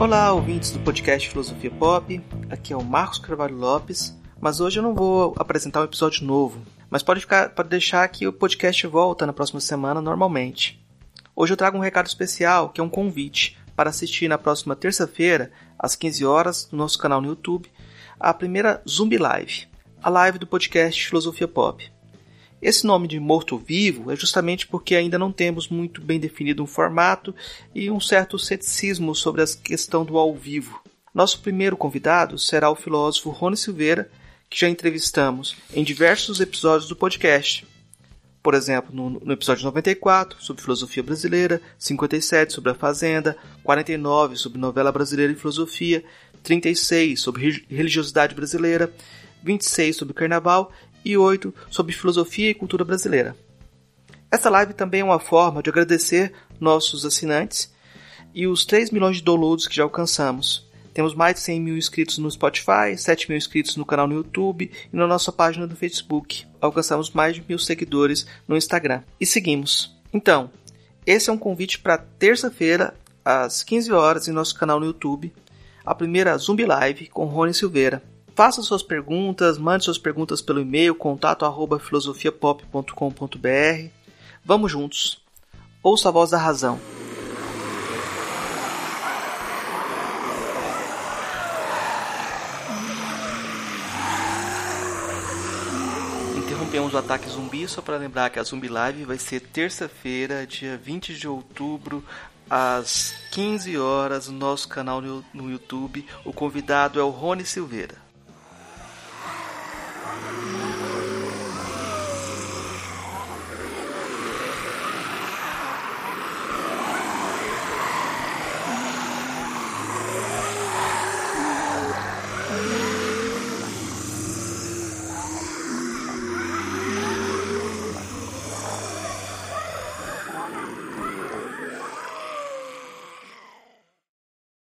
Olá, ouvintes do podcast Filosofia Pop. Aqui é o Marcos Carvalho Lopes, mas hoje eu não vou apresentar um episódio novo, mas pode ficar, pode deixar que o podcast volta na próxima semana normalmente. Hoje eu trago um recado especial, que é um convite para assistir na próxima terça-feira, às 15 horas, no nosso canal no YouTube, a primeira Zumbi Live, a live do podcast Filosofia Pop. Esse nome de morto-vivo é justamente porque ainda não temos muito bem definido um formato e um certo ceticismo sobre a questão do ao vivo. Nosso primeiro convidado será o filósofo Rony Silveira, que já entrevistamos em diversos episódios do podcast. Por exemplo, no, no, episódio 94 sobre filosofia brasileira, 57 sobre a Fazenda, 49 sobre novela brasileira e filosofia, 36 sobre religiosidade brasileira, 26 sobre carnaval e 8 sobre filosofia e cultura brasileira. Essa live também é uma forma de agradecer nossos assinantes e os 3 milhões de downloads que já alcançamos. Temos mais de 100 mil inscritos no Spotify, 7 mil inscritos no canal no YouTube e na nossa página do Facebook. Alcançamos mais de mil seguidores no Instagram. E seguimos. Então, esse é um convite para terça-feira, às 15 horas, em nosso canal no YouTube, a primeira Zumbi Live com Rony Silveira. Faça suas perguntas, mande suas perguntas pelo e-mail contato@filosofiapop.com.br. Vamos juntos. Ouça a voz da razão. Interrompemos o ataque zumbi só para lembrar que a Zumbi Live vai ser terça-feira, dia 20 de outubro, às 15 horas, no nosso canal no YouTube. O convidado é o Rony Silveira. Yeah.